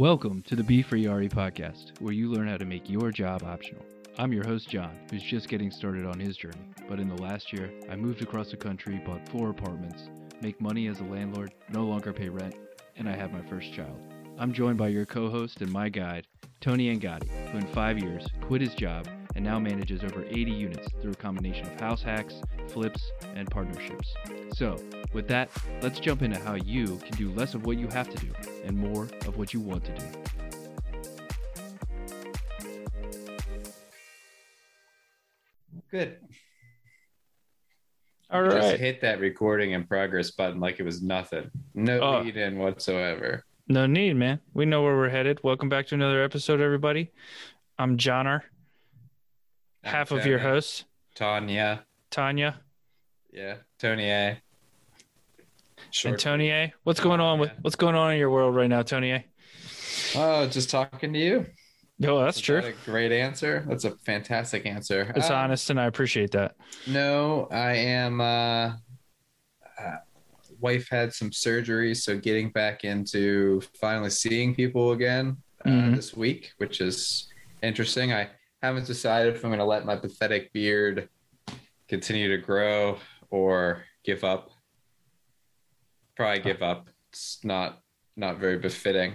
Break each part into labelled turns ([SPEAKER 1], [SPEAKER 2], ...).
[SPEAKER 1] Welcome to the Be Free RE podcast, where you learn how to make your job optional. I'm your host, John, who's just getting started on his journey. But in the last year, I moved across the country, bought four apartments, make money as a landlord, no longer pay rent, and I have my first child. I'm joined by your co host and my guide, Tony Angadi, who in five years quit his job and now manages over 80 units through a combination of house hacks, flips, and partnerships. So, with that, let's jump into how you can do less of what you have to do and more of what you want to do.
[SPEAKER 2] Good.
[SPEAKER 3] All
[SPEAKER 2] Just hit that recording in progress button like it was nothing. No uh.
[SPEAKER 3] Oh.
[SPEAKER 2] lead in whatsoever.
[SPEAKER 3] No need, man. We know where we're headed. Welcome back to another episode, everybody. I'm Johnner, half of your hosts,
[SPEAKER 2] Tanya.
[SPEAKER 3] Tanya
[SPEAKER 2] Yeah. Tony A. Short.
[SPEAKER 3] and Tony A. What's going on with what's going on in your world right now, Tony A?
[SPEAKER 2] Oh, just talking to you.
[SPEAKER 3] No, that's
[SPEAKER 2] Is
[SPEAKER 3] true.
[SPEAKER 2] that a great answer. That's a fantastic answer.
[SPEAKER 3] It's
[SPEAKER 2] Uh,
[SPEAKER 3] honest, and I appreciate that.
[SPEAKER 2] No, I am. Uh, uh, wife had some surgery, so getting back into finally seeing people again uh,
[SPEAKER 3] Mhm.
[SPEAKER 2] this week, which is interesting. I haven't decided if I'm going to let my pathetic beard continue to grow or give up. Probably give up. It's not not very befitting.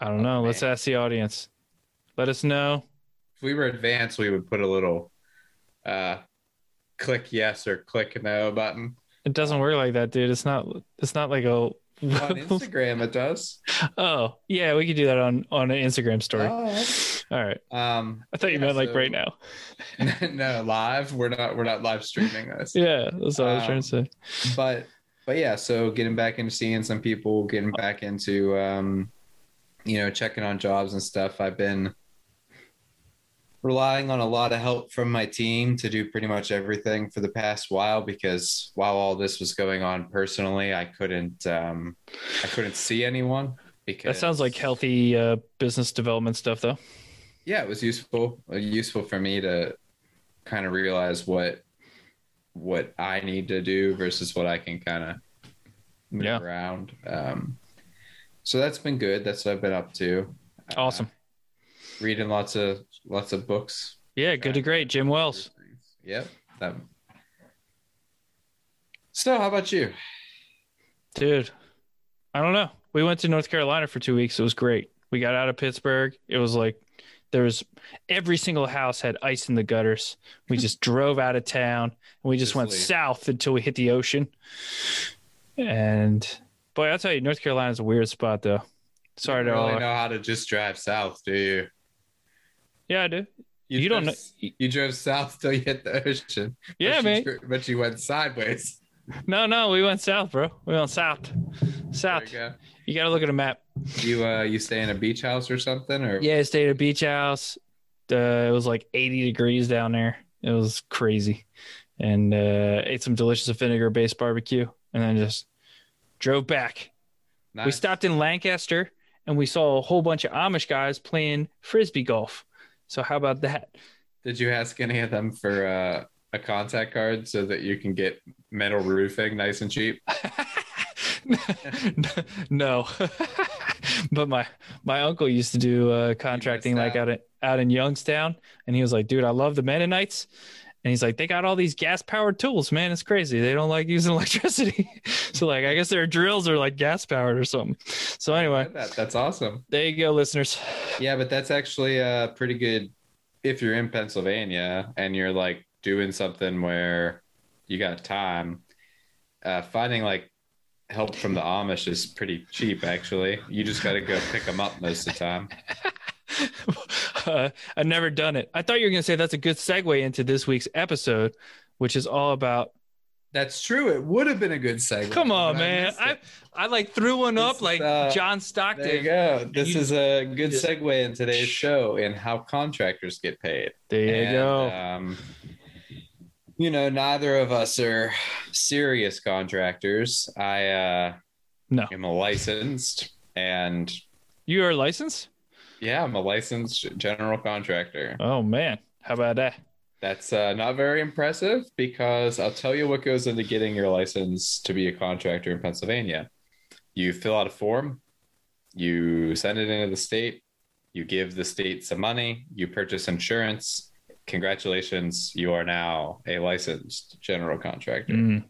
[SPEAKER 3] I don't know.
[SPEAKER 2] Oh,
[SPEAKER 3] Let's ask the audience. Let us know.
[SPEAKER 2] If we were advanced, we would put a little uh, click yes or click no button.
[SPEAKER 3] It doesn't work like that, dude. It's not. It's not like a.
[SPEAKER 2] On Instagram, it does.
[SPEAKER 3] oh yeah, we could do that on on an Instagram story.
[SPEAKER 2] Oh,
[SPEAKER 3] All right.
[SPEAKER 2] Um,
[SPEAKER 3] I thought you
[SPEAKER 2] Yeah,
[SPEAKER 3] meant like
[SPEAKER 2] so-
[SPEAKER 3] right now.
[SPEAKER 2] no, live. We're not. We're not live streaming this.
[SPEAKER 3] Yeah, that's what I was trying to say.
[SPEAKER 2] But but yeah. So getting back into seeing some people, getting back into um, you know, checking on jobs and stuff. I've been relying on a lot of help from my team to do pretty much everything for the past while because while all this was going on personally, I couldn't. Um, I couldn't see anyone. Because
[SPEAKER 3] That sounds like healthy uh, business development stuff, though.
[SPEAKER 2] yeah, it was useful. uh, Useful for me to kind of realize what what I need to do versus what I can kind of move
[SPEAKER 3] Yeah.
[SPEAKER 2] around. Um, so that's been good. That's what I've been up to. Uh,
[SPEAKER 3] Awesome.
[SPEAKER 2] reading lots of lots of books.
[SPEAKER 3] Yeah, good to great. Jim Wells.
[SPEAKER 2] Yep. That. So, how about you?
[SPEAKER 3] Dude, I don't know. We went to North Carolina for two weeks. It was great. We got out of Pittsburgh. It was like there was every single house had ice in the gutters. We just drove out of town and we just
[SPEAKER 2] Just
[SPEAKER 3] went
[SPEAKER 2] leave.
[SPEAKER 3] south until we hit the ocean. And boy, I'll tell you, North Carolina's a weird spot though. Sorry
[SPEAKER 2] you
[SPEAKER 3] to
[SPEAKER 2] really know how to just drive south, do you?
[SPEAKER 3] Yeah, I do. You don't
[SPEAKER 2] drove- You drove south till you hit the ocean.
[SPEAKER 3] Yeah,
[SPEAKER 2] but
[SPEAKER 3] man.
[SPEAKER 2] You, but you went sideways.
[SPEAKER 3] No, no, we went south, bro. We went south.
[SPEAKER 2] There
[SPEAKER 3] South.
[SPEAKER 2] you go.
[SPEAKER 3] You got to look at a map.
[SPEAKER 2] You uh, you stay in a beach house or something, or
[SPEAKER 3] Yeah, stayed at a beach house. Uh, it was like 80 degrees down there. It was crazy. And uh, ate some delicious vinegar based barbecue and then just drove back. We stopped in Lancaster and we saw a whole bunch of Amish guys playing frisbee golf. So, how about that?
[SPEAKER 2] Did you ask any of them for uh, a contact card so that you can get metal roofing nice and cheap?
[SPEAKER 3] no. but my my uncle used to do uh, contracting like
[SPEAKER 2] out.
[SPEAKER 3] out in, out in Youngstown and he was like, "Dude, I love the Mennonites." And he's like, "They got all these gas powered tools, man. It's crazy. They don't like using electricity." so like, I guess their drills are like gas powered or something. So anyway,
[SPEAKER 2] that, that's awesome.
[SPEAKER 3] there you go, listeners.
[SPEAKER 2] Yeah, but that's actually uh, pretty good if you're in Pennsylvania and you're like doing something where you got time. Uh, finding like help from the Amish is pretty cheap, actually. You just got to go pick them up most of the time.
[SPEAKER 3] uh, I've never done it. I thought you were going to say that's a good segue into this week's episode, which is all about
[SPEAKER 2] That's true. It would have been a good segue.
[SPEAKER 3] Come on,
[SPEAKER 2] but I
[SPEAKER 3] man. I. I like threw one
[SPEAKER 2] This
[SPEAKER 3] up
[SPEAKER 2] is,
[SPEAKER 3] like
[SPEAKER 2] uh,
[SPEAKER 3] John Stockton.
[SPEAKER 2] There you go. This
[SPEAKER 3] You-
[SPEAKER 2] is a good
[SPEAKER 3] just-
[SPEAKER 2] segue in today's show in how contractors get paid.
[SPEAKER 3] There you
[SPEAKER 2] And,
[SPEAKER 3] go.
[SPEAKER 2] Um, you know, neither of us are serious contractors. I uh,
[SPEAKER 3] No.
[SPEAKER 2] am a licensed, and
[SPEAKER 3] you are licensed?
[SPEAKER 2] Yeah, I'm a licensed general contractor.
[SPEAKER 3] Oh man, how about that?
[SPEAKER 2] That's uh, not very impressive because I'll tell you what goes into getting your license to be a contractor in Pennsylvania. You fill out a form, you send it into the state, you give the state some money, you purchase insurance. Congratulations, you are now a licensed general contractor.
[SPEAKER 3] Mm.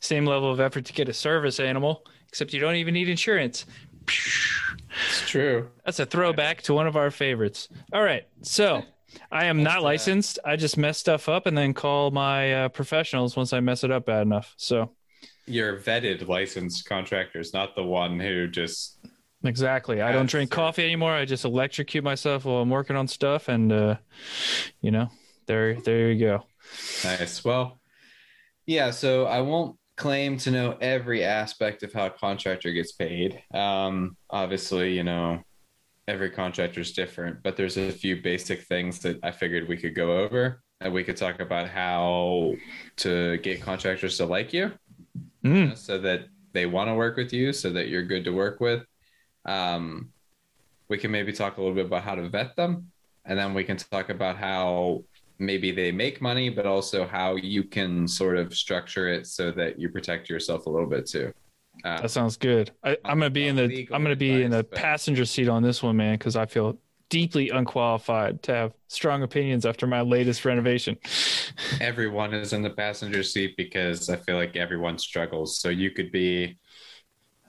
[SPEAKER 3] Same level of effort to get a service animal, except you don't even need insurance.
[SPEAKER 2] It's true.
[SPEAKER 3] That's a throwback to one of our favorites. All right. So I am not licensed. I just mess stuff up and then call my uh, professionals once I mess it up bad enough. So
[SPEAKER 2] You're vetted licensed contractors, not the one who just
[SPEAKER 3] exactly. I don't drink coffee anymore. I just electrocute myself while I'm working on stuff. And, uh, you know, there, there you go.
[SPEAKER 2] Nice. Well, yeah. So I won't claim to know every aspect of how a contractor gets paid. Um, obviously, you know, every contractor is different, but there's a few basic things that I figured we could go over, and we could talk about how to get contractors to like you,
[SPEAKER 3] Mm.
[SPEAKER 2] so that they want to work with you, so that you're good to work with. Um, we can maybe talk a little bit about how to vet them, and then we can talk about how maybe they make money, but also how you can sort of structure it so that you protect yourself a little bit too. Uh,
[SPEAKER 3] That sounds good. I, I'm gonna be in the I'm gonna be in the
[SPEAKER 2] but-
[SPEAKER 3] passenger seat on this one, man, because I feel deeply unqualified to have strong opinions after my latest renovation.
[SPEAKER 2] everyone is in the passenger seat because I feel like everyone struggles. So you could be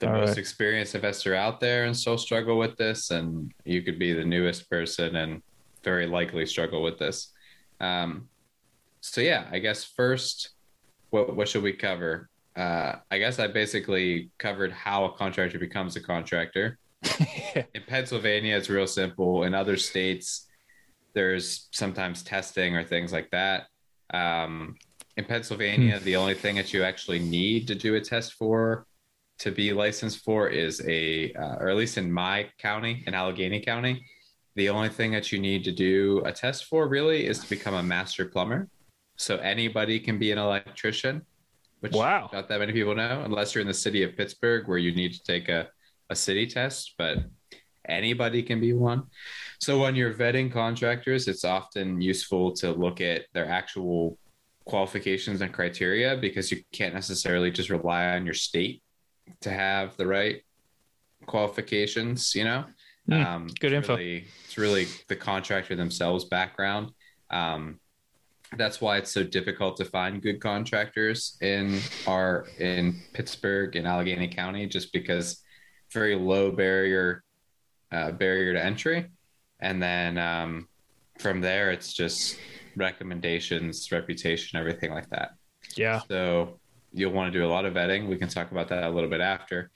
[SPEAKER 2] the
[SPEAKER 3] All
[SPEAKER 2] most
[SPEAKER 3] right.
[SPEAKER 2] experienced investor out there and still struggle with this, and you could be the newest person and very likely struggle with this. Um, so yeah, I guess first, what what should we cover? Uh, I guess I basically covered how a contractor becomes a contractor. in Pennsylvania, it's real simple. In other states, there's sometimes testing or things like that. Um, in Pennsylvania, the only thing that you actually need to do a test for to be licensed for is a, uh, or at least in my county, in Allegheny County, the only thing that you need to do a test for really is to become a master plumber. So anybody can be an electrician, which
[SPEAKER 3] Wow.
[SPEAKER 2] not that many people know, unless you're in the city of Pittsburgh where you need to take a, a city test, but anybody can be one. So when you're vetting contractors, it's often useful to look at their actual qualifications and criteria because you can't necessarily just rely on your state to have the right qualifications, you know?
[SPEAKER 3] Hmm,
[SPEAKER 2] um,
[SPEAKER 3] good
[SPEAKER 2] it's
[SPEAKER 3] info.
[SPEAKER 2] Really, it's really the contractor themselves background. Um, that's why it's so difficult to find good contractors in our in Pittsburgh and Allegheny County, just because very low barrier uh, barrier to entry, and then um, from there it's just recommendations, reputation, everything like that.
[SPEAKER 3] Yeah.
[SPEAKER 2] So you'll want to do a lot of vetting. We can talk about that a little bit after.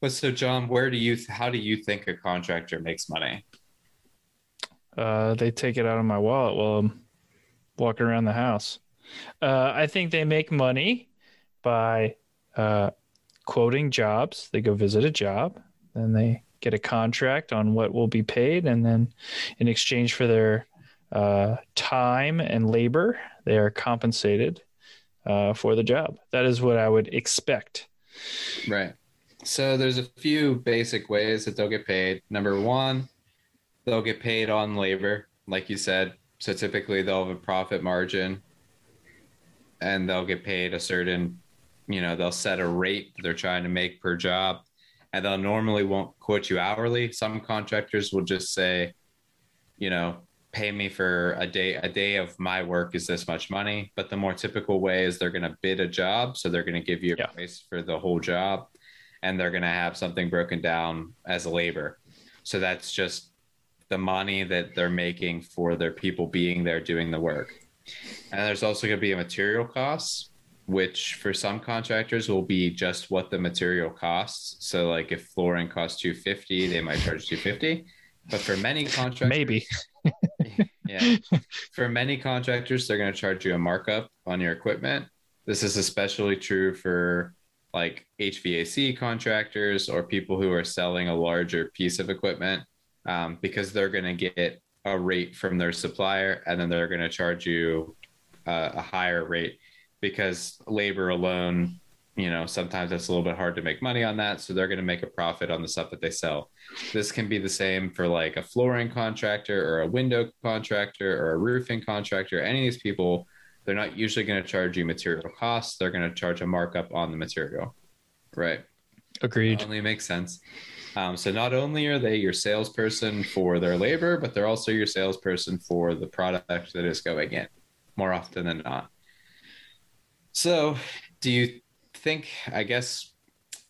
[SPEAKER 2] But so, John, where do you? How do you think a contractor makes money?
[SPEAKER 3] Uh, they take it out of my wallet while I'm walking around the house. Uh, I think they make money by uh, quoting jobs. They go visit a job, then they get a contract on what will be paid, and then in exchange for their uh, time and labor, they are compensated uh, for the job. That is what I would expect.
[SPEAKER 2] Right. So there's a few basic ways that they'll get paid. Number one, they'll get paid on labor, like you said. So typically they'll have a profit margin and they'll get paid a certain, you know, they'll set a rate that they're trying to make per job. And they'll normally won't quote you hourly. Some contractors will just say, you know, pay me for a day a day of my work is this much money. But the more typical way is they're gonna bid a job. So they're gonna give you a
[SPEAKER 3] Yeah.
[SPEAKER 2] price for the whole job and they're going to have something broken down as labor. So that's just the money that they're making for their people being there doing the work. And there's also going to be a material costs, which for some contractors will be just what the material costs. So like if flooring costs 250, they might charge 250. But for many contractors,
[SPEAKER 3] Maybe.
[SPEAKER 2] yeah. For many contractors, they're going to charge you a markup on your equipment. This is especially true for like HVAC contractors or people who are selling a larger piece of equipment um, because they're going to get a rate from their supplier and then they're going to charge you uh, a higher rate because labor alone, you know, sometimes it's a little bit hard to make money on that. So they're going to make a profit on the stuff that they sell. This can be the same for like a flooring contractor or a window contractor or a roofing contractor. Any of these people, they're not usually going to charge you material costs. They're going to charge a markup on the material. Right.
[SPEAKER 3] Agreed.
[SPEAKER 2] Only makes sense. Um, so not only are they your salesperson for their labor, but they're also your salesperson for the product that is going in more often than not. So, do you think, I guess,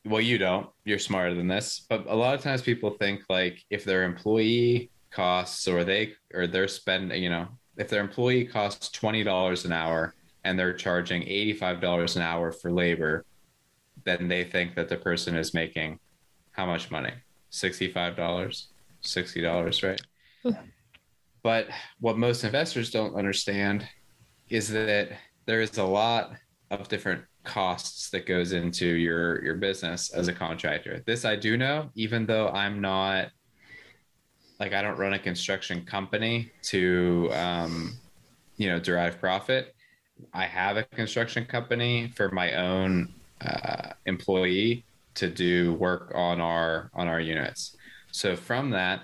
[SPEAKER 2] well, you don't, you're smarter than this, but a lot of times people think like if their employee costs or they, or they're spending, you know, if their employee costs $20 an hour and they're charging $85 an hour for labor, then they think that the person is making how much money? $65, $60, right? Hmm. but what most investors don't understand is that there is a lot of different costs that goes into your your business as a contractor. This I do know, even though I'm not like I don't run a construction company to um, you know derive profit. I have a construction company for my own uh, employee to do work on our on our units. So from that,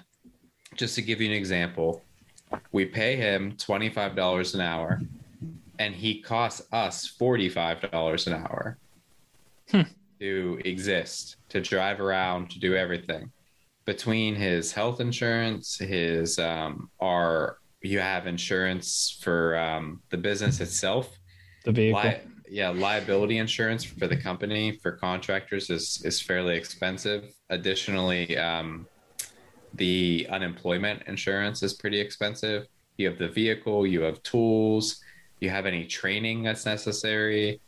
[SPEAKER 2] just to give you an example, we pay him twenty five dollars an hour and he costs us $45 an hour
[SPEAKER 3] Hmm.
[SPEAKER 2] to exist, to drive around, to do everything. Between his health insurance, his um, our you have insurance for um, the business itself.
[SPEAKER 3] The vehicle.
[SPEAKER 2] Li- yeah, liability insurance for the company for contractors is is fairly expensive. Additionally, um, the unemployment insurance is pretty expensive. You have the vehicle, you have tools, you have any training that's necessary.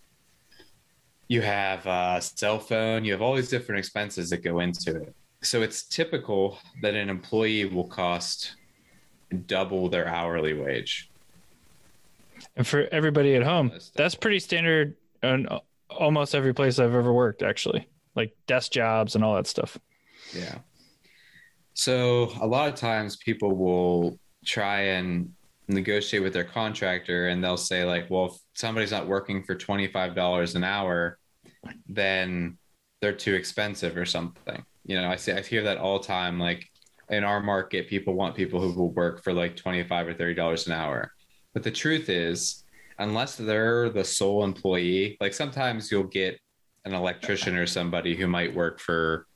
[SPEAKER 2] You have a cell phone, you have all these different expenses that go into it. So it's typical that an employee will cost double their hourly wage.
[SPEAKER 3] And for everybody at home, that's pretty standard in almost every place I've ever worked, actually, like desk jobs and all that stuff.
[SPEAKER 2] Yeah. So a lot of times people will try and negotiate with their contractor and they'll say like, well, if somebody's not working for $25 an hour, then they're too expensive or something. You know, I see I hear that all the time. Like in our market, people want people who will work for like 25 or $30 an hour. But the truth is, unless they're the sole employee, like sometimes you'll get an electrician or somebody who might work for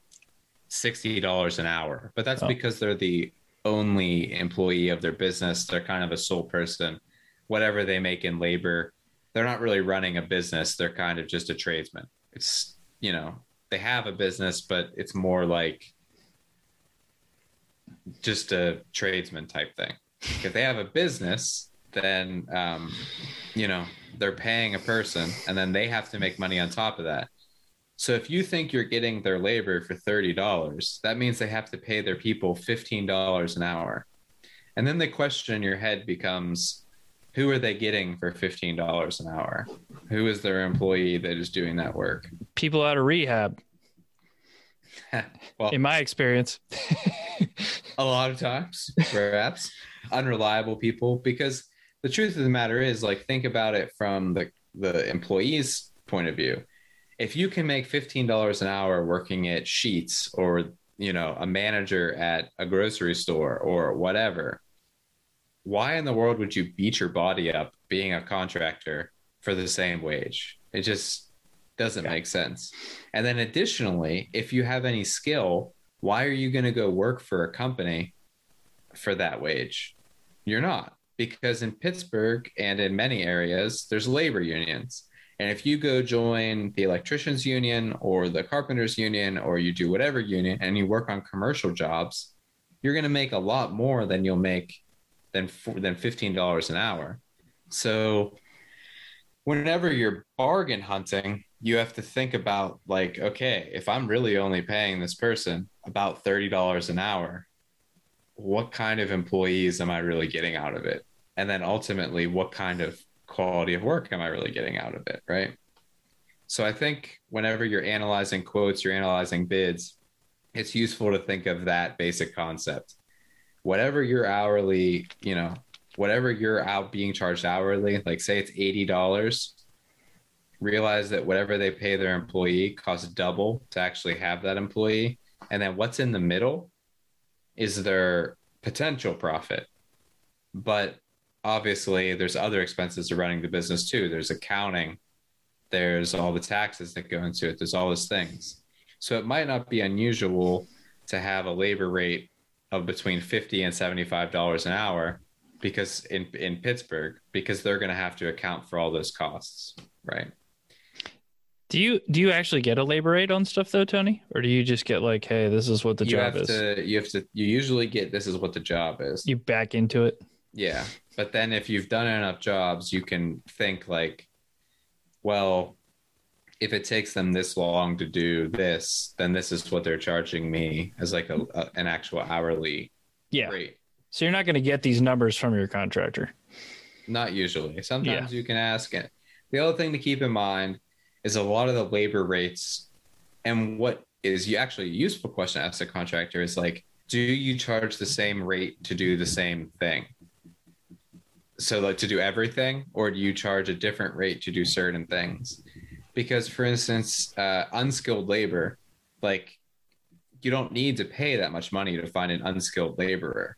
[SPEAKER 2] $60 an hour, but that's
[SPEAKER 3] Oh.
[SPEAKER 2] because they're the only employee of their business. They're kind of a sole person. Whatever they make in labor, they're not really running a business. They're kind of just a tradesman. It's, you know, they have a business, but it's more like just a tradesman type thing. If they have a business, then, um, you know, they're paying a person and then they have to make money on top of that. So if you think you're getting their labor for $30, that means they have to pay their people $15 an hour. And then the question in your head becomes who are they getting for $15 an hour? Who is their employee that is doing that work?
[SPEAKER 3] People out of rehab,
[SPEAKER 2] well,
[SPEAKER 3] in my experience.
[SPEAKER 2] a lot of times, perhaps unreliable people, because the truth of the matter is, like, think about it from the, the employee's point of view. If you can make $15 an hour working at Sheetz or, you know, a manager at a grocery store or whatever, why in the world would you beat your body up being a contractor for the same wage? It just doesn't
[SPEAKER 3] Yeah.
[SPEAKER 2] make sense. And then additionally, if you have any skill, why are you going to go work for a company for that wage? You're not. Because in Pittsburgh and in many areas, there's labor unions. And if you go join the electricians union or the carpenters union or you do whatever union and you work on commercial jobs, you're going to make a lot more than you'll make than than $15 an hour. So whenever you're bargain hunting, you have to think about like, okay, if I'm really only paying this person about $30 an hour, what kind of employees am I really getting out of it? And then ultimately, what kind of quality of work am I really getting out of it? Right. So I think whenever you're analyzing quotes, you're analyzing bids, it's useful to think of that basic concept. Whatever your hourly, you know, whatever you're out being charged hourly, like say it's $80, realize that whatever they pay their employee costs double to actually have that employee. And then what's in the middle is their potential profit. But obviously, there's other expenses to running the business too. There's accounting, there's all the taxes that go into it, there's all those things. So it might not be unusual to have a labor rate of between 50 and 75 dollars an hour because in in Pittsburgh because they're going to have to account for all those costs, right?
[SPEAKER 3] Do you do you actually get a labor rate on stuff though, Tony, or do you just get like, hey, this is what the
[SPEAKER 2] you
[SPEAKER 3] job
[SPEAKER 2] have
[SPEAKER 3] is?
[SPEAKER 2] to you have to you usually get this is what the job is.
[SPEAKER 3] You back into it.
[SPEAKER 2] Yeah. But then if you've done enough jobs, you can think like, well, if it takes them this long to do this, then this is what they're charging me as like a, a an actual hourly
[SPEAKER 3] Yeah.
[SPEAKER 2] rate.
[SPEAKER 3] So you're not going to get these numbers from your contractor.
[SPEAKER 2] Not usually. Sometimes you can ask it. The other thing to keep in mind is a lot of the labor rates and what is you actually a useful question to ask a contractor is like, do you charge the same rate to do the same thing? So like to do everything, or do you charge a different rate to do certain things? Because for instance, uh, unskilled labor, like you don't need to pay that much money to find an unskilled laborer,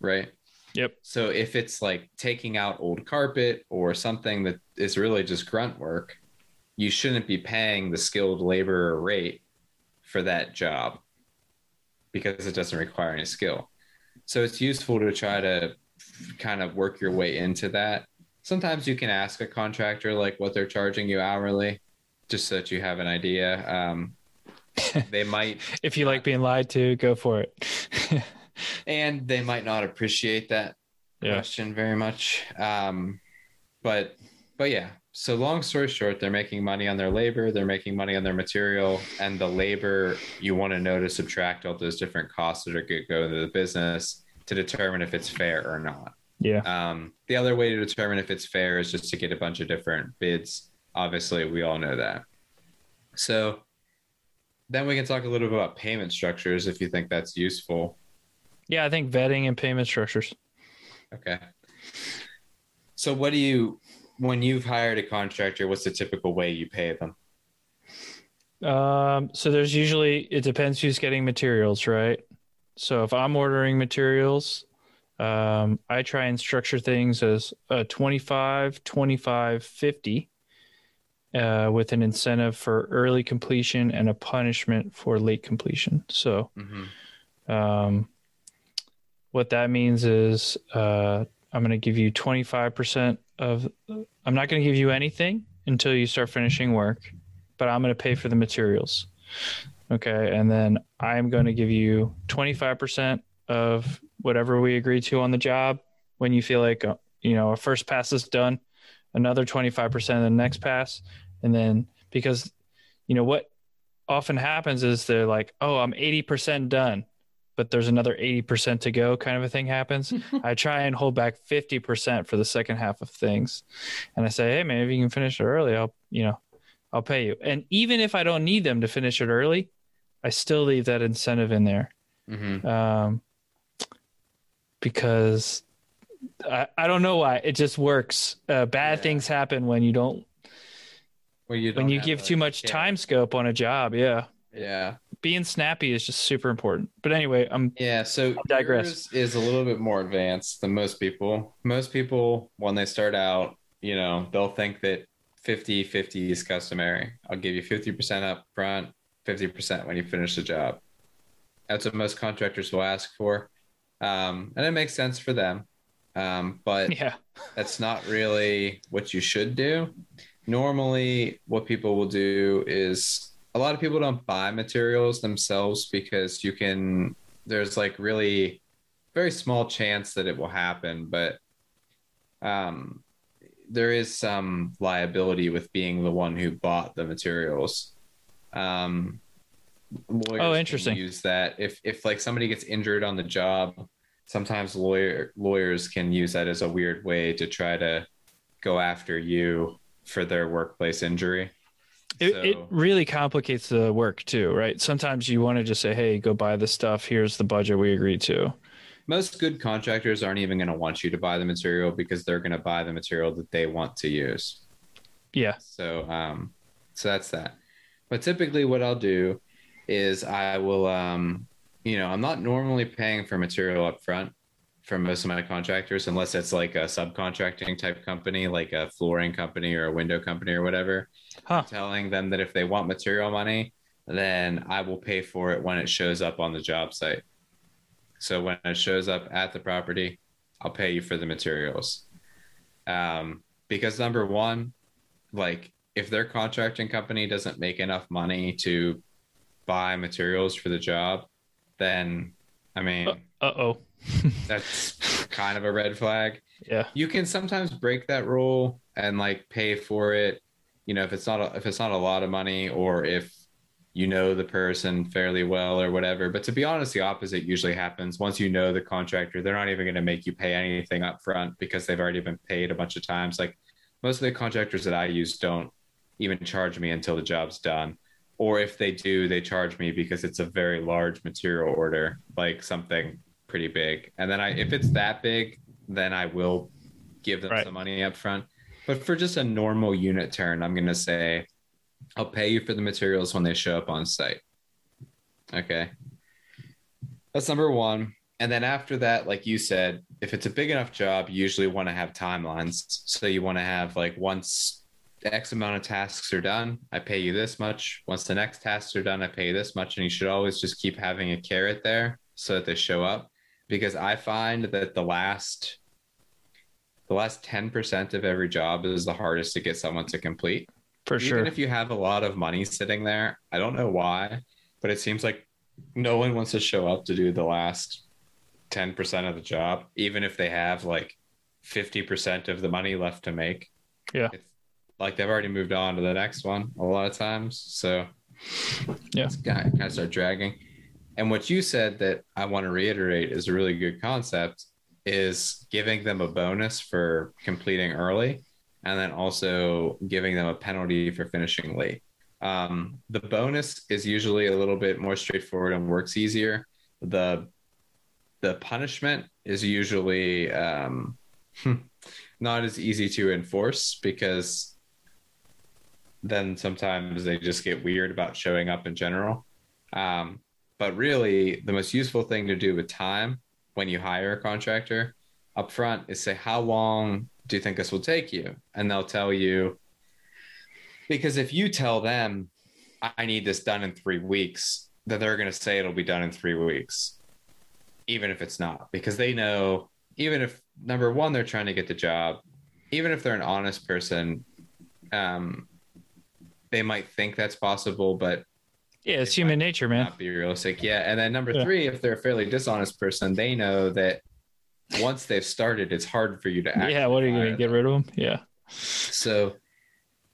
[SPEAKER 2] right?
[SPEAKER 3] Yep.
[SPEAKER 2] So if it's like taking out old carpet or something that is really just grunt work, you shouldn't be paying the skilled laborer rate for that job because it doesn't require any skill. So it's useful to try to kind of work your way into that. Sometimes you can ask a contractor like what they're charging you hourly, just so that you have an idea. Um, they might
[SPEAKER 3] If you like being lied to, go for it.
[SPEAKER 2] and they might not appreciate that
[SPEAKER 3] Yeah.
[SPEAKER 2] question very much. Um, but but yeah. So long story short, they're making money on their labor, they're making money on their material, and the labor you want to know to subtract all those different costs that are going to go into the business to determine if it's fair or not.
[SPEAKER 3] yeah.
[SPEAKER 2] Um, the other way to determine if it's fair is just to get a bunch of different bids. Obviously, we all know that. So then we can talk a little bit about payment structures if you think that's useful.
[SPEAKER 3] Yeah. I think vetting and payment structures.
[SPEAKER 2] Okay. So what do you when you've hired a contractor, what's the typical way you pay them?
[SPEAKER 3] Um, so there's usually it depends who's getting materials, right? So if I'm ordering materials, um, I try and structure things as a 25, 25, 50, uh, with an incentive for early completion and a punishment for late completion. So
[SPEAKER 2] Mm-hmm.
[SPEAKER 3] um, what that means is uh, I'm going to give you 25% of, I'm not going to give you anything until you start finishing work, but I'm going to pay for the materials. Okay. And then I'm going to give you 25% of whatever we agree to on the job when you feel like, uh, you know, a first pass is done, another 25% of the next pass. And then because, you know, what often happens is they're like, oh, I'm 80% done but there's another 80% to go kind of a thing happens. I try and hold back 50% for the second half of things. And I say, hey, man, if you can finish it early, I'll, you know, I'll pay you. And even if I don't need them to finish it early, I still leave that incentive in there.
[SPEAKER 2] Mm-hmm.
[SPEAKER 3] Um, because I, I don't know why it just works. Uh, bad
[SPEAKER 2] Yeah.
[SPEAKER 3] things happen when you don't,
[SPEAKER 2] Well, you
[SPEAKER 3] when
[SPEAKER 2] don't
[SPEAKER 3] you give
[SPEAKER 2] a
[SPEAKER 3] too much
[SPEAKER 2] care.
[SPEAKER 3] time scope on a job. Yeah.
[SPEAKER 2] Yeah.
[SPEAKER 3] Being snappy is just super important. But anyway, I'm,
[SPEAKER 2] Yeah. So
[SPEAKER 3] digress.
[SPEAKER 2] yours is a little bit more advanced than most people. Most people, when they start out, you know, they'll think that 50 50 is customary. I'll give you 50% up front, 50% when you finish the job. That's what most contractors will ask for. Um, and it makes sense for them. Um, but
[SPEAKER 3] yeah.
[SPEAKER 2] that's not really what you should do. Normally, what people will do is a lot of people don't buy materials themselves because you can, there's like really very small chance that it will happen, but um, there is some liability with being the one who bought the materials. Um, lawyers
[SPEAKER 3] Oh, interesting.
[SPEAKER 2] Use that if if like somebody gets injured on the job, sometimes lawyer lawyers can use that as a weird way to try to go after you for their workplace injury.
[SPEAKER 3] It,
[SPEAKER 2] So-
[SPEAKER 3] it really complicates the work too, right? Sometimes you want to just say, "Hey, go buy the stuff. Here's the budget we agreed to."
[SPEAKER 2] most good contractors aren't even going to want you to buy the material because they're going to buy the material that they want to use.
[SPEAKER 3] Yeah,
[SPEAKER 2] So, um, so that's that. But typically, what I'll do is I will, um, you know, I'm not normally paying for material up front for most of my contractors, unless it's like a subcontracting type company, like a flooring company or a window company or whatever.
[SPEAKER 3] Huh.
[SPEAKER 2] Telling them that if they want material money, then I will pay for it when it shows up on the job site. So when it shows up at the property, I'll pay you for the materials. Um, because number one, like if their contracting company doesn't make enough money to buy materials for the job, then I mean,
[SPEAKER 3] Uh oh.
[SPEAKER 2] that's kind of a red flag.
[SPEAKER 3] Yeah.
[SPEAKER 2] You can sometimes break that rule and like pay for it, you know, if it's not a, if it's not a lot of money or if you know the person fairly well or whatever. But to be honest, the opposite usually happens. Once you know the contractor, they're not even going to make you pay anything up front because they've already been paid a bunch of times. Like most of the contractors that I use don't even charge me until the job's done. Or if they do, they charge me because it's a very large material order, like something pretty big. And then I if it's that big, then I will give them
[SPEAKER 3] Right.
[SPEAKER 2] some money up front. But for just a normal unit turn, I'm gonna say I'll pay you for the materials when they show up on site. Okay. That's number one. And then after that, like you said, if it's a big enough job, you usually want to have timelines. So you want to have like once X amount of tasks are done, I pay you this much. Once the next tasks are done, I pay you this much. And you should always just keep having a carrot there so that they show up. Because I find that the last the last 10% of every job is the hardest to get someone to complete
[SPEAKER 3] For
[SPEAKER 2] even
[SPEAKER 3] sure.
[SPEAKER 2] Even if you have a lot of money sitting there, I don't know why, but it seems like no one wants to show up to do the last 10% of the job, even if they have like 50% of the money left to make.
[SPEAKER 3] Yeah.
[SPEAKER 2] It's like they've already moved on to the next one a lot of times. So
[SPEAKER 3] Yeah.
[SPEAKER 2] it's kind of, kind of start dragging. And what you said that I want to reiterate is a really good concept is giving them a bonus for completing early and then also giving them a penalty for finishing late. Um, the bonus is usually a little bit more straightforward and works easier. The the punishment is usually um, not as easy to enforce because then sometimes they just get weird about showing up in general. Um, but really, the most useful thing to do with time when you hire a contractor up front is say, How long do you think this will take you? And they'll tell you, because if you tell them, I need this done in three weeks, then they're going to say it'll be done in three weeks, even if it's not, because they know, even if number one, they're trying to get the job, even if they're an honest person, um, they might think that's possible, but
[SPEAKER 3] Yeah, it's human nature, man.
[SPEAKER 2] not be realistic. Yeah. And then number
[SPEAKER 3] Yeah.
[SPEAKER 2] three, if they're a fairly dishonest person, they know that once they've started, it's hard for you to
[SPEAKER 3] Yeah, what are you
[SPEAKER 2] fire
[SPEAKER 3] gonna get rid of them? Yeah.
[SPEAKER 2] So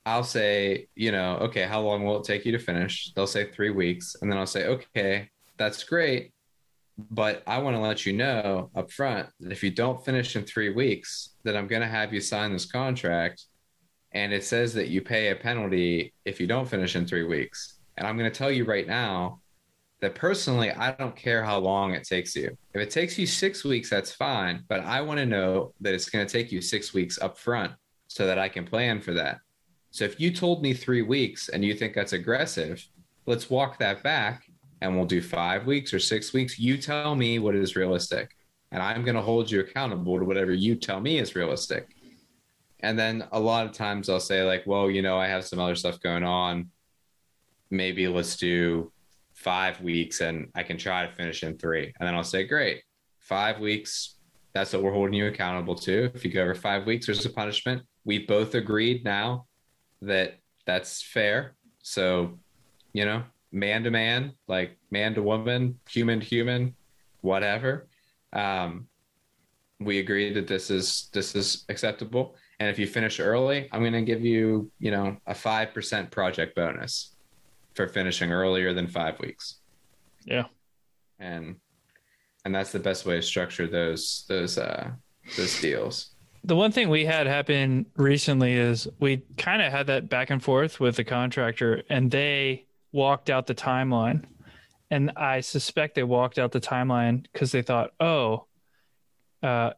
[SPEAKER 2] I'll say, you know, okay, how long will it take you to finish? They'll say three weeks. And then I'll say, okay, that's great. But I want to let you know up front that if you don't finish in three weeks, that I'm going to have you sign this contract. And it says that you pay a penalty if you don't finish in three weeks. And I'm going to tell you right now that personally, I don't care how long it takes you. If it takes you six weeks, that's fine. But I want to know that it's going to take you six weeks up front so that I can plan for that. So if you told me three weeks and you think that's aggressive, let's walk that back and we'll do five weeks or six weeks. You tell me what is realistic, and I'm going to hold you accountable to whatever you tell me is realistic. And then a lot of times I'll say, like, well, you know, I have some other stuff going on. Maybe let's do five weeks and I can try to finish in three. And then I'll say, great, five weeks. That's what we're holding you accountable to. If you go over five weeks, there's a punishment. We both agreed now that that's fair. So, you know, man to man, like man to woman, human to human, whatever. Um, we agreed that this is this is acceptable. And if you finish early, I'm going to give you, you know, a five percent project bonus for finishing earlier than five weeks.
[SPEAKER 3] Yeah.
[SPEAKER 2] And and that's the best way to structure those those uh those deals.
[SPEAKER 3] The one thing we had happen recently is we kind of had that back and forth with the contractor, and they walked out the timeline. And I suspect they walked out the timeline because they thought, oh, uh,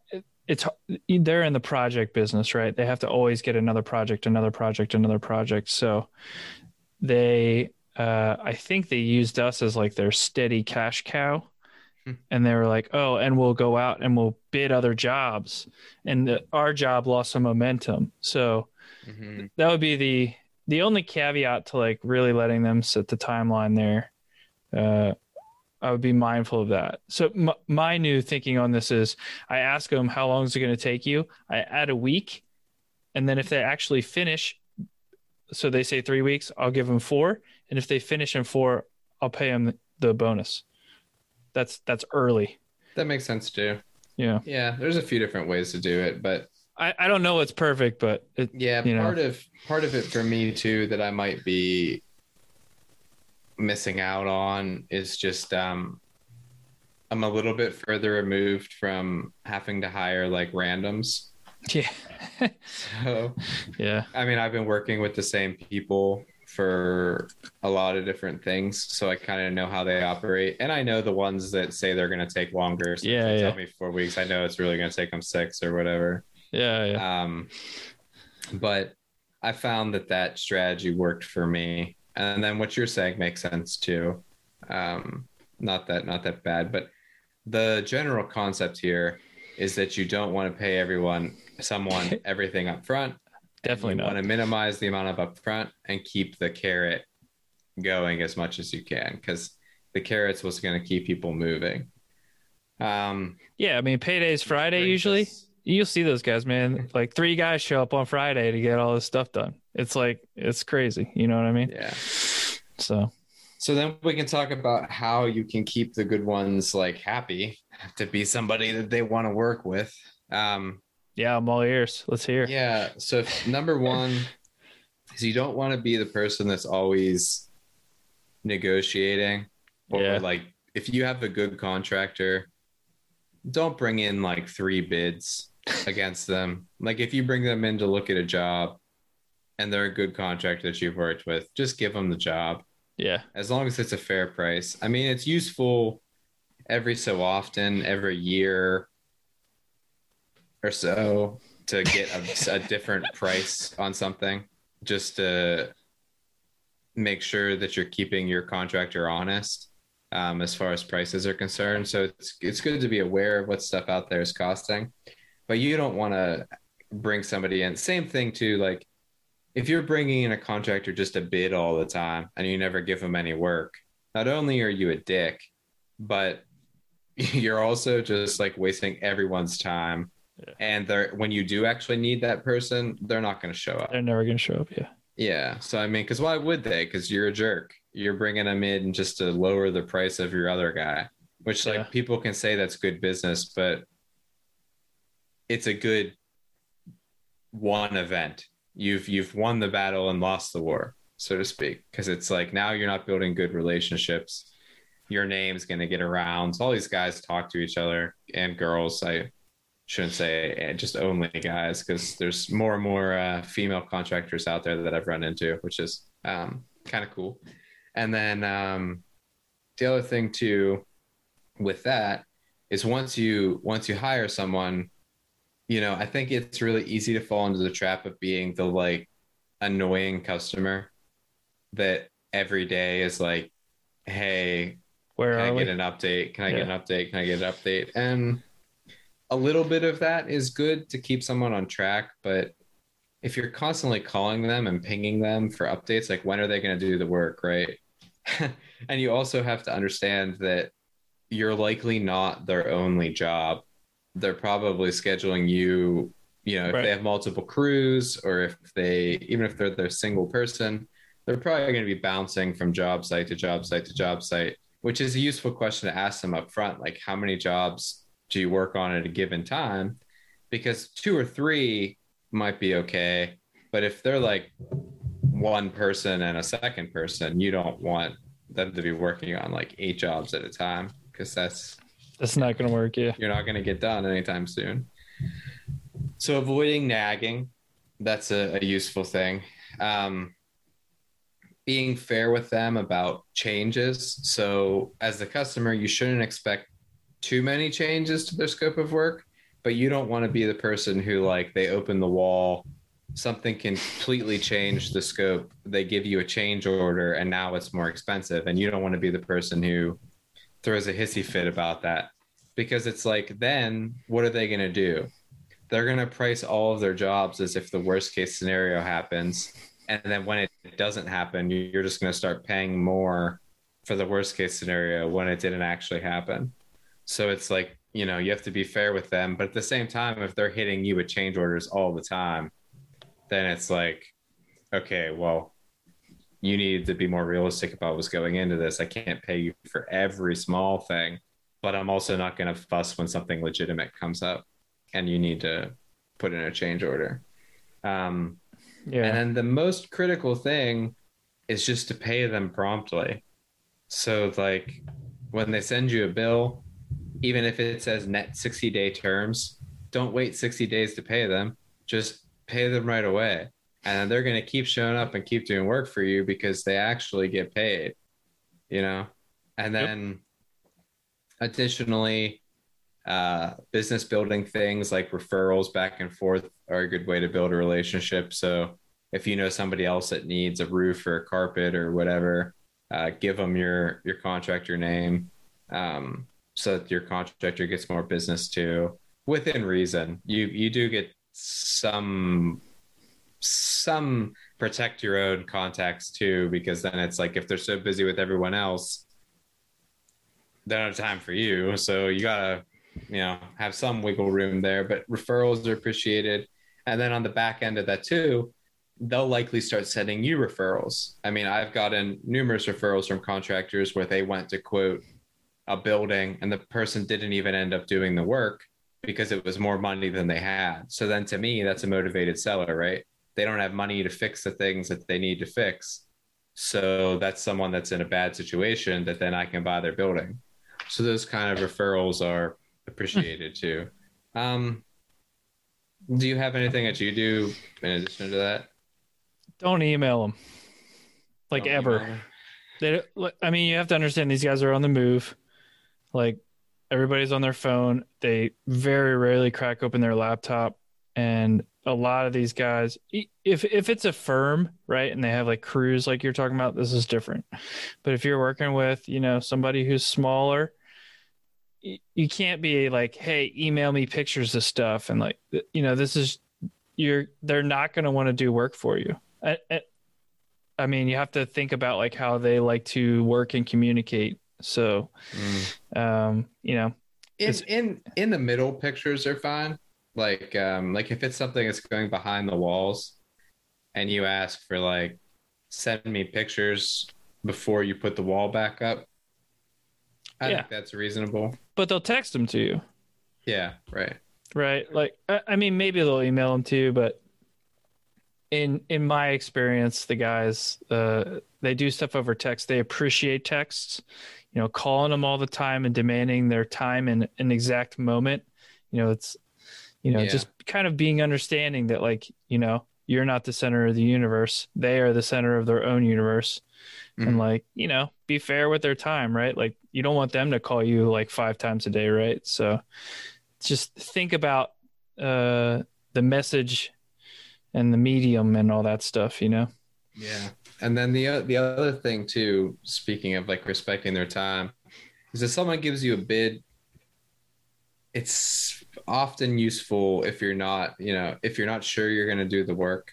[SPEAKER 3] it's they're in the project business, right? They have to always get another project, another project, another project. So they, uh, I think they used us as like their steady cash cow.
[SPEAKER 2] Hmm.
[SPEAKER 3] And they were like, oh, and we'll go out and we'll bid other jobs and the, our job lost some momentum. So
[SPEAKER 2] Mhm.
[SPEAKER 3] that would be the the only caveat to like really letting them set the timeline there, uh, I would be mindful of that. So m- my new thinking on this is, I ask them how long is it going to take you. I add a week, and then if they actually finish, so they say three weeks, I'll give them four, and if they finish in four, I'll pay them the bonus. That's that's early.
[SPEAKER 2] That makes sense too.
[SPEAKER 3] Yeah,
[SPEAKER 2] Yeah, there's a few different ways to do it, but
[SPEAKER 3] I, I don't know what's perfect, but it,
[SPEAKER 2] yeah,
[SPEAKER 3] You know.
[SPEAKER 2] part of part of it for me too that I might be missing out on is just um I'm a little bit further removed from having to hire like randoms.
[SPEAKER 3] yeah,
[SPEAKER 2] So
[SPEAKER 3] yeah,
[SPEAKER 2] I mean, I've been working with the same people for a lot of different things, so I kind of know how they operate, and I know the ones that say they're going to take longer. So
[SPEAKER 3] Yeah, yeah.
[SPEAKER 2] Tell me four weeks. I know it's really going to take them six or whatever.
[SPEAKER 3] yeah, yeah.
[SPEAKER 2] Um, but I found that that strategy worked for me, and then what you're saying makes sense too. Um, not that not that bad, but the general concept here is that you don't want to pay everyone someone everything up front.
[SPEAKER 3] Definitely
[SPEAKER 2] you
[SPEAKER 3] not.
[SPEAKER 2] want to minimize the amount of upfront and keep the carrot going as much as you can because the carrot's what's going to keep people moving. Um,
[SPEAKER 3] Yeah, I mean, payday's Friday usually.
[SPEAKER 2] us-
[SPEAKER 3] You'll see those guys, man. Like three guys show up on Friday to get all this stuff done. It's like it's crazy. You know what I mean?
[SPEAKER 2] Yeah.
[SPEAKER 3] So
[SPEAKER 2] So then we can talk about how you can keep the good ones like happy to be somebody that they want to work with. Um,
[SPEAKER 3] yeah, I'm all ears. Let's hear.
[SPEAKER 2] yeah. So if- number one is you don't want to be the person that's always negotiating or
[SPEAKER 3] Yeah.
[SPEAKER 2] like if you have a good contractor, don't bring in like three bids against them. Like if you bring them in to look at a job and they're a good contractor that you've worked with, just give them the job
[SPEAKER 3] Yeah,
[SPEAKER 2] as long as it's a fair price. I mean, it's useful every so often, every year or so to get a, a different price on something just to make sure that you're keeping your contractor honest um, as far as prices are concerned. So it's it's good to be aware of what stuff out there is costing, but you don't want to bring somebody in. Same thing too, like if you're bringing in a contractor just to bid all the time and you never give them any work, not only are you a dick, but you're also just like wasting everyone's time.
[SPEAKER 3] Yeah.
[SPEAKER 2] And they're when you do actually need that person, they're not going to show up.
[SPEAKER 3] they're never gonna show up. Yeah,
[SPEAKER 2] Yeah. So I mean, because why would they? Because you're a jerk. You're bringing them in just to lower the price of your other guy, which like
[SPEAKER 3] Yeah.
[SPEAKER 2] people can say that's good business, but it's a good one event. You've you've won the battle and lost the war, so to speak. Because it's like now you're not building good relationships. Your name's gonna get around. So all these guys talk to each other and girls. I shouldn't say eh, just only guys because there's more and more uh, female contractors out there that I've run into, which is um, kind of cool. And then um, the other thing too with that is once you once you hire someone, you know, I think it's really easy to fall into the trap of being the like annoying customer that every day is like, hey,
[SPEAKER 3] where
[SPEAKER 2] can I
[SPEAKER 3] we?
[SPEAKER 2] get an update? Can I
[SPEAKER 3] Yeah.
[SPEAKER 2] get an update? Can I get an update? And a little bit of that is good to keep someone on track, but if you're constantly calling them and pinging them for updates, like when are they going to do the work, right? and you also have to understand that you're likely not their only job. They're probably scheduling you, you know, if
[SPEAKER 3] Right.
[SPEAKER 2] they have multiple crews or if they, even if they're their single person, they're probably going to be bouncing from job site to job site to job site, which is a useful question to ask them up front. Like, how many jobs do you work on at a given time? Because two or three might be okay. But if they're like one person and a second person, you don't want them to be working on like eight jobs at a time because that's
[SPEAKER 3] That's not gonna work. Yeah,
[SPEAKER 2] you're not going to get done anytime soon. So avoiding nagging, that's a, a useful thing. Um, being fair with them about changes. So as the customer, you shouldn't expect too many changes to their scope of work, but you don't want to be the person who like they open the wall, something completely change the scope. They give you a change order and now it's more expensive. And you don't want to be the person who throws a hissy fit about that because it's like then what are they going to do they're going to price all of their jobs as if the worst case scenario happens and then when it doesn't happen, you're just going to start paying more for the worst case scenario when it didn't actually happen. So it's like, you know, you have to be fair with them. But at the same time, if they're hitting you with change orders all the time, then it's like, okay, well, you need to be more realistic about what's going into this. I can't pay you for every small thing, but I'm also not going to fuss when something legitimate comes up and you need to put in a change order. Um,
[SPEAKER 3] Yeah.
[SPEAKER 2] and then the most critical thing is just to pay them promptly. So, like, when they send you a bill, even if it says net 60 day terms, don't wait 60 days to pay them. Just pay them right away. And they're going to keep showing up and keep doing work for you because they actually get paid, you know? And
[SPEAKER 3] Yep.
[SPEAKER 2] then additionally, uh, business building things like referrals back and forth are a good way to build a relationship. So if you know somebody else that needs a roof or a carpet or whatever, uh, give them your your contractor name, um, so that your contractor gets more business too, within reason. You you do get some some protect your own contacts too, because then it's like if they're so busy with everyone else, they don't have time for you. So you gotta you know have some wiggle room there. But referrals are appreciated, and then on the back end of that too they'll likely start sending you referrals. I mean, I've gotten numerous referrals from contractors where they went to quote a building and the person didn't even end up doing the work because it was more money than they had. So then to me, that's a motivated seller, right? They don't have money to fix the things that they need to fix. So that's someone that's in a bad situation that then I can buy their building. So those kind of referrals are appreciated too. Um, do you have anything that you do in addition to that?
[SPEAKER 3] Don't email them. Like
[SPEAKER 2] Don't
[SPEAKER 3] ever. They, I mean, you have to understand these guys are on the move. Like everybody's on their phone. They very rarely crack open their laptop, and a lot of these guys, if if it's a firm, right, and they have like crews like you're talking about, this is different. But if you're working with, you know, somebody who's smaller, y- you can't be like, hey, email me pictures of stuff, and like, you know, this is you're they're not going to want to do work for you. I, I, I mean, you have to think about like how they like to work and communicate. So,
[SPEAKER 2] Mm.
[SPEAKER 3] um, you know,
[SPEAKER 2] in
[SPEAKER 3] It's-
[SPEAKER 2] in in the middle pictures are fine like um like if it's something that's going behind the walls and you ask for like send me pictures before you put the wall back up i
[SPEAKER 3] Yeah.
[SPEAKER 2] think that's reasonable
[SPEAKER 3] but they'll text them to you,
[SPEAKER 2] yeah right
[SPEAKER 3] right? Like, I, I mean, maybe they'll email them to you, but in in my experience, the guys, uh, they do stuff over text. They appreciate texts, you know, calling them all the time and demanding their time in an exact moment. You know, it's, you know,
[SPEAKER 2] Yeah.
[SPEAKER 3] just kind of being understanding that, like, you know, you're not the center of the universe. They are the center of their own universe. and
[SPEAKER 2] Mhm.
[SPEAKER 3] like you know be fair with their time right like you don't want them to call you like five times a day right so just think about uh the message and the medium and all that stuff you know
[SPEAKER 2] yeah and then the the other thing too speaking of like respecting their time is if someone gives you a bid it's often useful if you're not you know if you're not sure you're going to do the work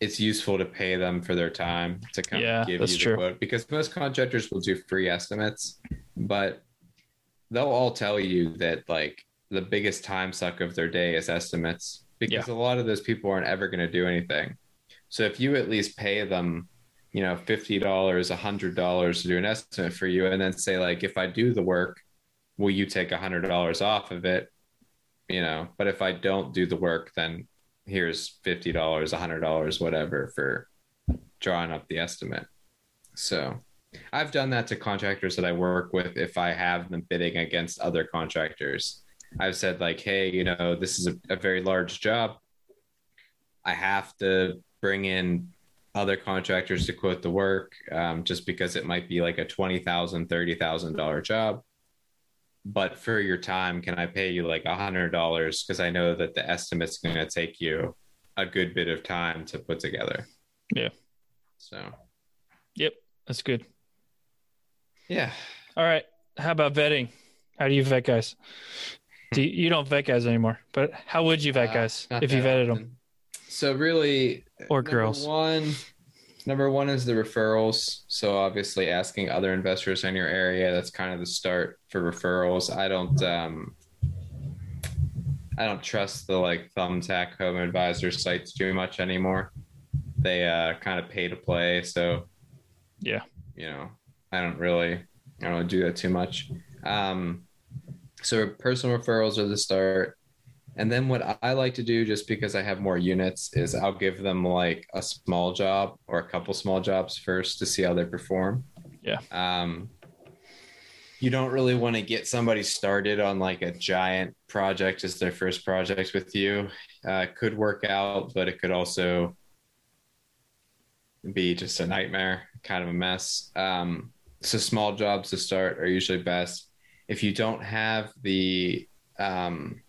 [SPEAKER 2] it's useful to pay them for their time to kind
[SPEAKER 3] Yeah,
[SPEAKER 2] of give you the
[SPEAKER 3] true.
[SPEAKER 2] quote because most contractors will do free estimates but they'll all tell you that like the biggest time suck of their day is estimates because a lot of those people aren't ever going to do anything so if you at least pay them you know $50 $100 to do an estimate for you and then say like if i do the work will you take a $100 off of it? You know but if i don't do the work then here's $50 a $100 whatever for drawing up the estimate. So i've done that to contractors that i work with if i have them bidding against other contractors. I've said like hey you know this is a, a very large job. I have to bring in other contractors to quote the work um, just because it might be like a $20000 $30000 job but for your time can i pay you like a hundred dollars? Because i know that the estimate's going to take you a good bit of time to put together.
[SPEAKER 3] Yeah.
[SPEAKER 2] so.
[SPEAKER 3] Yep that's good.
[SPEAKER 2] Yeah.
[SPEAKER 3] All right how about vetting? How do you vet guys? Do you, you don't vet guys anymore but how would you vet
[SPEAKER 2] Uh,
[SPEAKER 3] guys if you vetted them
[SPEAKER 2] so really
[SPEAKER 3] Or girls.
[SPEAKER 2] one number one is the referrals. So obviously asking other investors in your area. That's kind of the start for referrals. I don't um I don't trust the like thumbtack home advisor sites too much anymore. They uh kind of pay to play. So
[SPEAKER 3] Yeah.
[SPEAKER 2] you know, I don't really I don't do that too much. Um so personal referrals are the start. And then what I like to do, just because I have more units, is I'll give them like a small job or a couple small jobs first to see how they perform.
[SPEAKER 3] Yeah.
[SPEAKER 2] Um, you don't really want to get somebody started on like a giant project as their first project with you. Uh, could work out, but it could also be just a nightmare, kind of a mess. Um, so small jobs to start are usually best. If you don't have the um,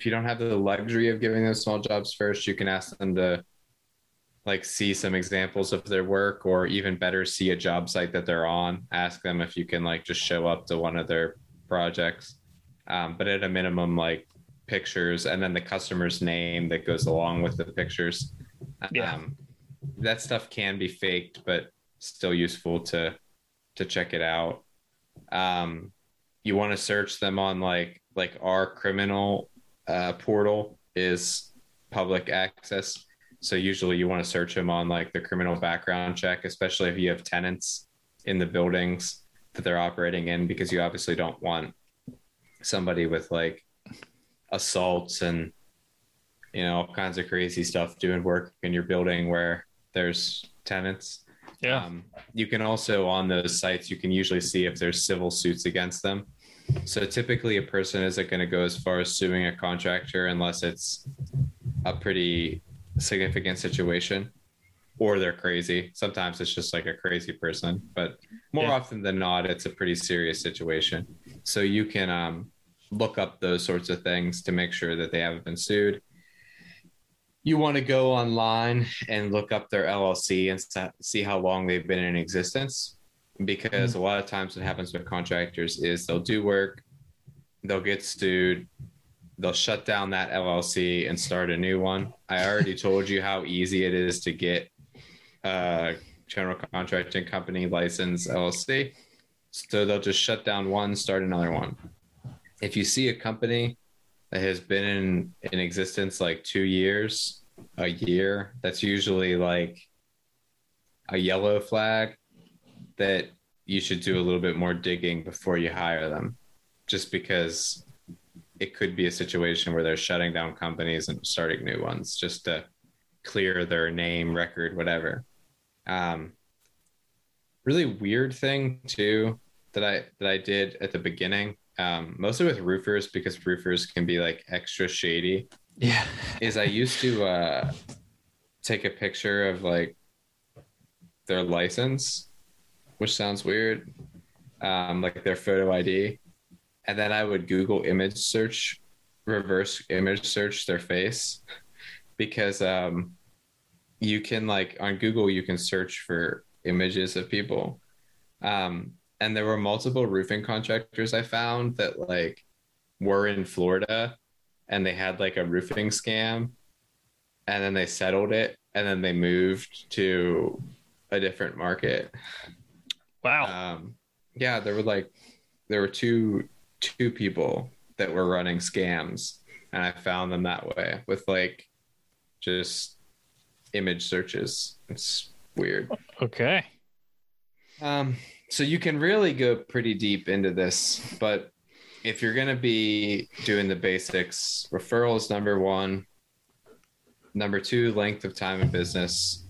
[SPEAKER 2] if you don't have the luxury of giving them small jobs first, you can ask them to like see some examples of their work or even better see a job site that they're on. Ask them if you can like just show up to one of their projects um, but at a minimum like pictures and then the customer's name that goes along with the pictures.
[SPEAKER 3] Yeah.
[SPEAKER 2] um, that stuff can be faked but still useful to to check it out. Um, you want to search them on like like our criminal uh, portal is public access so usually you want to search them on like the criminal background check, especially if you have tenants in the buildings that they're operating in, because you obviously don't want somebody with like assaults and you know all kinds of crazy stuff doing work in your building where there's tenants.
[SPEAKER 3] Yeah.
[SPEAKER 2] Um, you can also on those sites you can usually see if there's civil suits against them. So typically a person isn't going to go as far as suing a contractor unless it's a pretty significant situation or they're crazy. Sometimes it's just like a crazy person, but more
[SPEAKER 3] Yeah.
[SPEAKER 2] often than not, it's a pretty serious situation. So you can um, look up those sorts of things to make sure that they haven't been sued. You want to go online and look up their LLC and see how long they've been in existence. Because a lot of times, what happens with contractors is they'll do work, they'll get sued, they'll shut down that LLC and start a new one. I already told you how easy it is to get a general contracting company license LLC. So they'll just shut down one, start another one. If you see a company that has been in, in existence like two years, a year, that's usually like a yellow flag that you should do a little bit more digging before you hire them. Just because it could be a situation where they're shutting down companies and starting new ones just to clear their name, record, whatever. Um, really weird thing too that I that I did at the beginning, um, mostly with roofers because roofers can be like extra shady.
[SPEAKER 3] Yeah.
[SPEAKER 2] Is I used to uh, take a picture of like their license, which sounds weird, um, like their photo ID, and then I would Google image search, reverse image search their face, because um, you can like on Google you can search for images of people, um, and there were multiple roofing contractors I found that like were in Florida, and they had like a roofing scam, and then they settled it, and then they moved to a different market.
[SPEAKER 3] Wow.
[SPEAKER 2] Um, yeah, there were like there were two two people that were running scams, and I found them that way with like just image searches. It's weird.
[SPEAKER 3] okay.
[SPEAKER 2] Um, so you can really go pretty deep into this, but if you're gonna be doing the basics, referrals number one. Number two, length of time in business.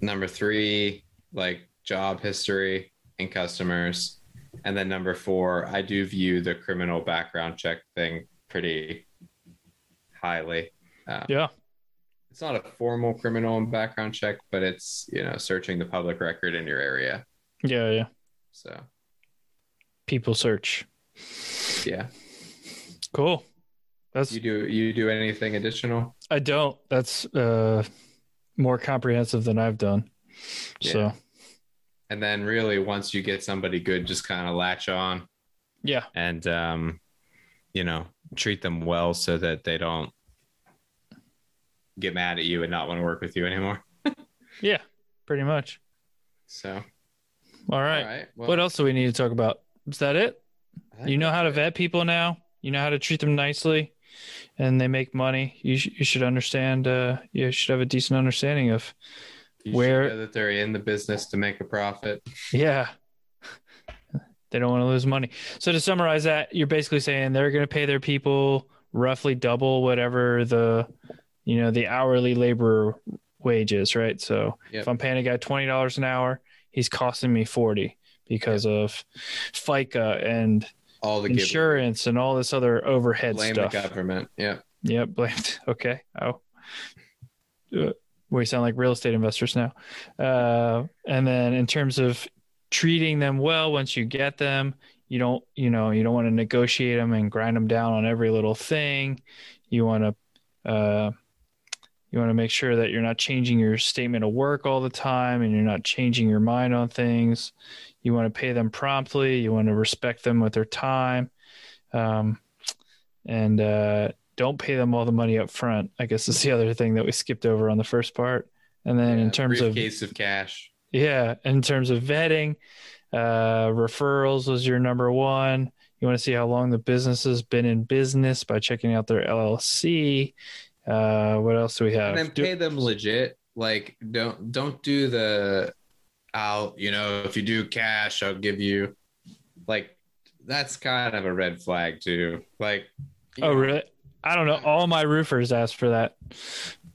[SPEAKER 2] Number three, like job history customers. And then number four, I do view the criminal background check thing pretty highly. Um,
[SPEAKER 3] Yeah.
[SPEAKER 2] It's not a formal criminal background check, but it's you know searching the public record in your area.
[SPEAKER 3] Yeah. Yeah.
[SPEAKER 2] So
[SPEAKER 3] People search.
[SPEAKER 2] yeah,
[SPEAKER 3] Cool. That's
[SPEAKER 2] you do you do anything additional?
[SPEAKER 3] I don't. That's uh more comprehensive than I've done. So
[SPEAKER 2] Yeah. And then really once you get somebody good, just kind of latch on
[SPEAKER 3] yeah.
[SPEAKER 2] and um, you know treat them well so that they don't get mad at you and not want to work with you anymore.
[SPEAKER 3] Yeah, pretty much.
[SPEAKER 2] So,
[SPEAKER 3] All right.
[SPEAKER 2] all right. Well,
[SPEAKER 3] What else do we need to talk about? Is that it? You know how to vet people now. You know how to treat them nicely, and they make money. You sh- you should understand. Uh, you should have a decent understanding of.
[SPEAKER 2] You
[SPEAKER 3] where-
[SPEAKER 2] that they're in the business to make a profit.
[SPEAKER 3] Yeah. They don't want to lose money. So to summarize that, you're basically saying they're going to pay their people roughly double whatever the, you know, the hourly labor wage is, right? So
[SPEAKER 2] Yep.
[SPEAKER 3] if I'm paying a guy twenty dollars an hour, he's costing me forty because of FICA and
[SPEAKER 2] All the giveaway.
[SPEAKER 3] insurance and all this other overhead
[SPEAKER 2] blame
[SPEAKER 3] stuff.
[SPEAKER 2] the government. Yeah.
[SPEAKER 3] Yep, blamed. Okay. Oh, we sound like real estate investors now. Uh, and then in terms of treating them well once you get them, you don't, you know, you don't want to negotiate them and grind them down on every little thing. You want to, uh, you want to make sure that you're not changing your statement of work all the time and you're not changing your mind on things. You want to pay them promptly. You want to respect them with their time. Um, and uh, don't pay them all the money up front. I guess is the other thing that we skipped over on the first part. And then
[SPEAKER 2] Yeah,
[SPEAKER 3] in terms of
[SPEAKER 2] briefcase of cash.
[SPEAKER 3] yeah, in terms of vetting, uh, referrals was your number one. You want to see how long the business has been in business by checking out their LLC. Uh, what else do we have?
[SPEAKER 2] and then
[SPEAKER 3] Do-
[SPEAKER 2] pay them legit. Like don't don't do the I'll you know if you do cash I'll give you like that's kind of a red flag too. Like
[SPEAKER 3] oh,
[SPEAKER 2] know,
[SPEAKER 3] really? I don't know. All my roofers asked for that.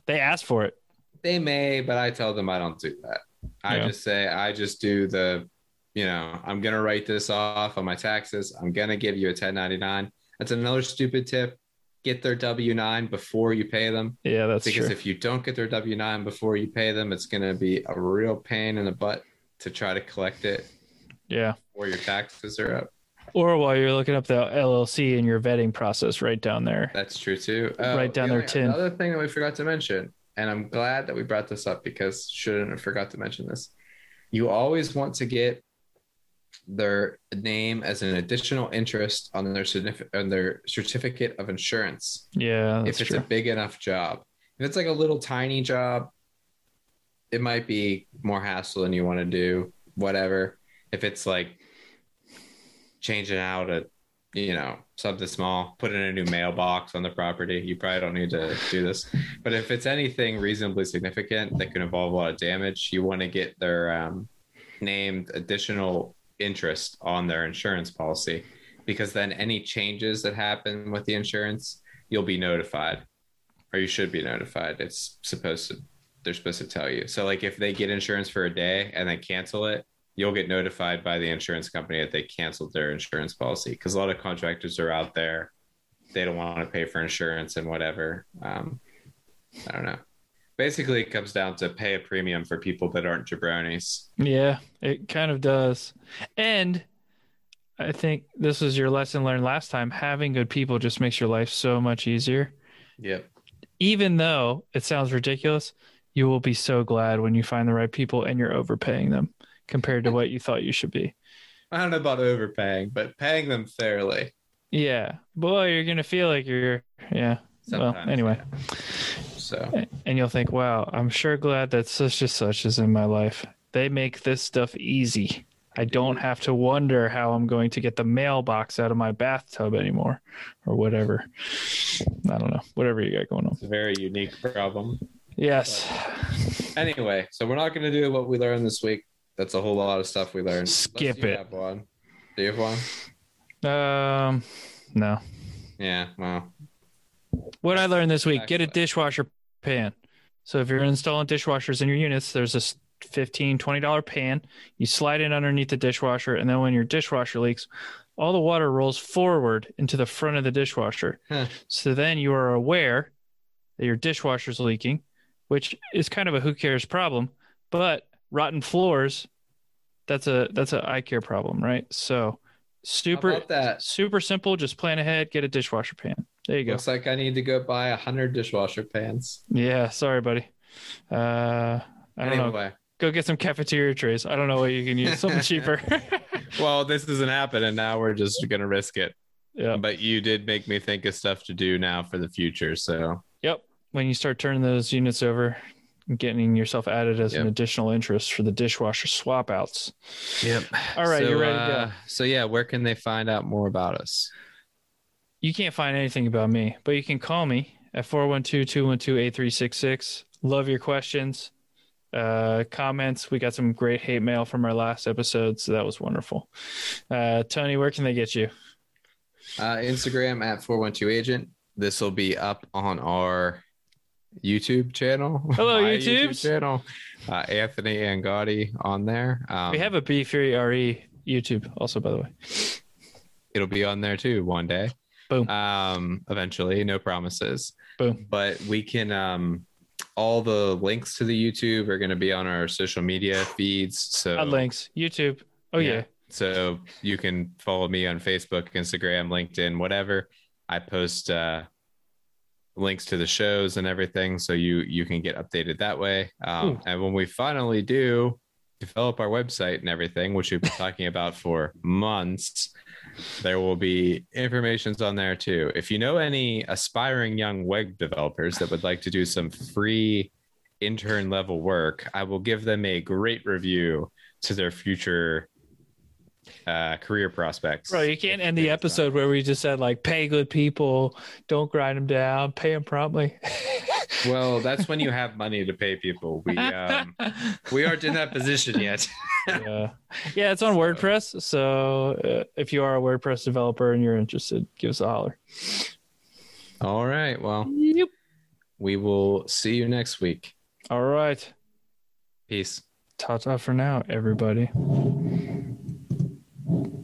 [SPEAKER 3] They asked for it.
[SPEAKER 2] they may, but I tell them I don't do that. I
[SPEAKER 3] Yeah.
[SPEAKER 2] just say I just do the you know I'm gonna write this off on my taxes. I'm gonna give you a 1099. That's another stupid tip. Get their W nine before you pay them.
[SPEAKER 3] Yeah, that's
[SPEAKER 2] because
[SPEAKER 3] true.
[SPEAKER 2] if you don't get their W nine before you pay them, it's going to be a real pain in the butt to try to collect it,
[SPEAKER 3] yeah.
[SPEAKER 2] or your taxes are up.
[SPEAKER 3] Or while you're looking up the LLC in your vetting process, right down there.
[SPEAKER 2] That's true too.
[SPEAKER 3] Uh, right down
[SPEAKER 2] the
[SPEAKER 3] their
[SPEAKER 2] only- Another thing that we forgot to mention, and I'm glad that we brought this up because shouldn't have forgot to mention this. You always want to get their name as an additional interest on their certificate on their certificate of insurance.
[SPEAKER 3] Yeah, that's
[SPEAKER 2] if it's
[SPEAKER 3] true.
[SPEAKER 2] a big enough job. If it's like a little tiny job, it might be more hassle than you want to do, whatever. If it's like changing out a, you know, something small, put in a new mailbox on the property, you probably don't need to do this. But if it's anything reasonably significant that can involve a lot of damage, you want to get their um, named additional interest on their insurance policy because then any changes that happen with the insurance, you'll be notified or you should be notified. It's supposed to, they're supposed to tell you. So, like, if they get insurance for a day and then cancel it, you'll get notified by the insurance company that they canceled their insurance policy because a lot of contractors are out there. They don't want to pay for insurance and whatever. Um, I don't know. Basically, it comes down to pay a premium for people that aren't jabronis.
[SPEAKER 3] Yeah, it kind of does. And I think this was your lesson learned last time. Having good people just makes your life so much easier.
[SPEAKER 2] Yep.
[SPEAKER 3] Even though it sounds ridiculous, you will be so glad when you find the right people and you're overpaying them compared to what you thought you should be.
[SPEAKER 2] I don't know about overpaying, but paying them fairly.
[SPEAKER 3] Yeah. Boy, you're going to feel like you're, yeah. Well, anyway.
[SPEAKER 2] yeah. So,
[SPEAKER 3] And you'll think, wow, I'm sure glad that such and such is in my life. They make this stuff easy. I don't have to wonder how I'm going to get the mailbox out of my bathtub anymore or whatever. I don't know. Whatever you got going on.
[SPEAKER 2] it's a very unique problem.
[SPEAKER 3] Yes.
[SPEAKER 2] Anyway, so we're not going to do what we learned this week. That's a whole lot of stuff we learned.
[SPEAKER 3] Skip it.
[SPEAKER 2] Have one. Do you have one?
[SPEAKER 3] Um, no.
[SPEAKER 2] Yeah. Well,
[SPEAKER 3] What I learned this week get a dishwasher pan. So if you're installing dishwashers in your units, there's this 15 $20 pan. You slide it underneath the dishwasher, and then when your dishwasher leaks, all the water rolls forward into the front of the dishwasher.
[SPEAKER 2] Huh.
[SPEAKER 3] So then you are aware that your dishwasher's leaking, which is kind of a who cares problem. But rotten floors, that's a that's a eye care problem, right? So super
[SPEAKER 2] that?
[SPEAKER 3] super simple. Just plan ahead, get a dishwasher pan. There you go.
[SPEAKER 2] Looks like I need to go buy a hundred dishwasher pans.
[SPEAKER 3] Yeah, sorry, buddy. Uh, I don't know.
[SPEAKER 2] Anyway,
[SPEAKER 3] Go get some cafeteria trays. I don't know what you can use. Something cheaper.
[SPEAKER 2] well, this doesn't happen, and now we're just gonna risk it.
[SPEAKER 3] yeah.
[SPEAKER 2] But you did make me think of stuff to do now for the future. So
[SPEAKER 3] Yep. When you start turning those units over, getting yourself added as an additional interest for the dishwasher swap outs.
[SPEAKER 2] Yep.
[SPEAKER 3] All right,
[SPEAKER 2] so,
[SPEAKER 3] you're ready to go.
[SPEAKER 2] uh, So yeah, where can they find out more about us?
[SPEAKER 3] You can't find anything about me, but you can call me at 412-212-8366. Love your questions, uh, comments. We got some great hate mail from our last episode, so that was wonderful. Uh, Tony, where can they get you?
[SPEAKER 2] Uh, Instagram at 412 agent. This will be up on our YouTube channel.
[SPEAKER 3] Hello, YouTube
[SPEAKER 2] channel. Uh, Anthony and Gotti on there. Um,
[SPEAKER 3] we have a B Fury RE YouTube also, by the way.
[SPEAKER 2] it'll be on there too one day.
[SPEAKER 3] Boom.
[SPEAKER 2] Um, eventually, no promises.
[SPEAKER 3] Boom.
[SPEAKER 2] But we can um all the links to the YouTube are gonna be on our social media feeds. So
[SPEAKER 3] Odd links, YouTube. Oh yeah.
[SPEAKER 2] Yeah. so you can follow me on Facebook, Instagram, LinkedIn, whatever. I post uh links to the shows and everything so you you can get updated that way. Um
[SPEAKER 3] Ooh.
[SPEAKER 2] and when we finally do develop our website and everything, which we've been talking about for months, there will be informations on there too. If you know any aspiring young web developers that would like to do some free intern level work, I will give them a great review to their future uh, career prospects.
[SPEAKER 3] Bro, you can't end the episode where we just said like pay good people, don't grind them down, pay them promptly.
[SPEAKER 2] Well, that's when you have money to pay people. We um, we aren't in that position yet.
[SPEAKER 3] yeah, yeah, it's on WordPress. So uh, if you are a WordPress developer and you're interested, give us a holler.
[SPEAKER 2] All right. Well,
[SPEAKER 3] Yep.
[SPEAKER 2] we will see you next week.
[SPEAKER 3] All right.
[SPEAKER 2] Peace.
[SPEAKER 3] Ta ta for now, everybody. Thank you.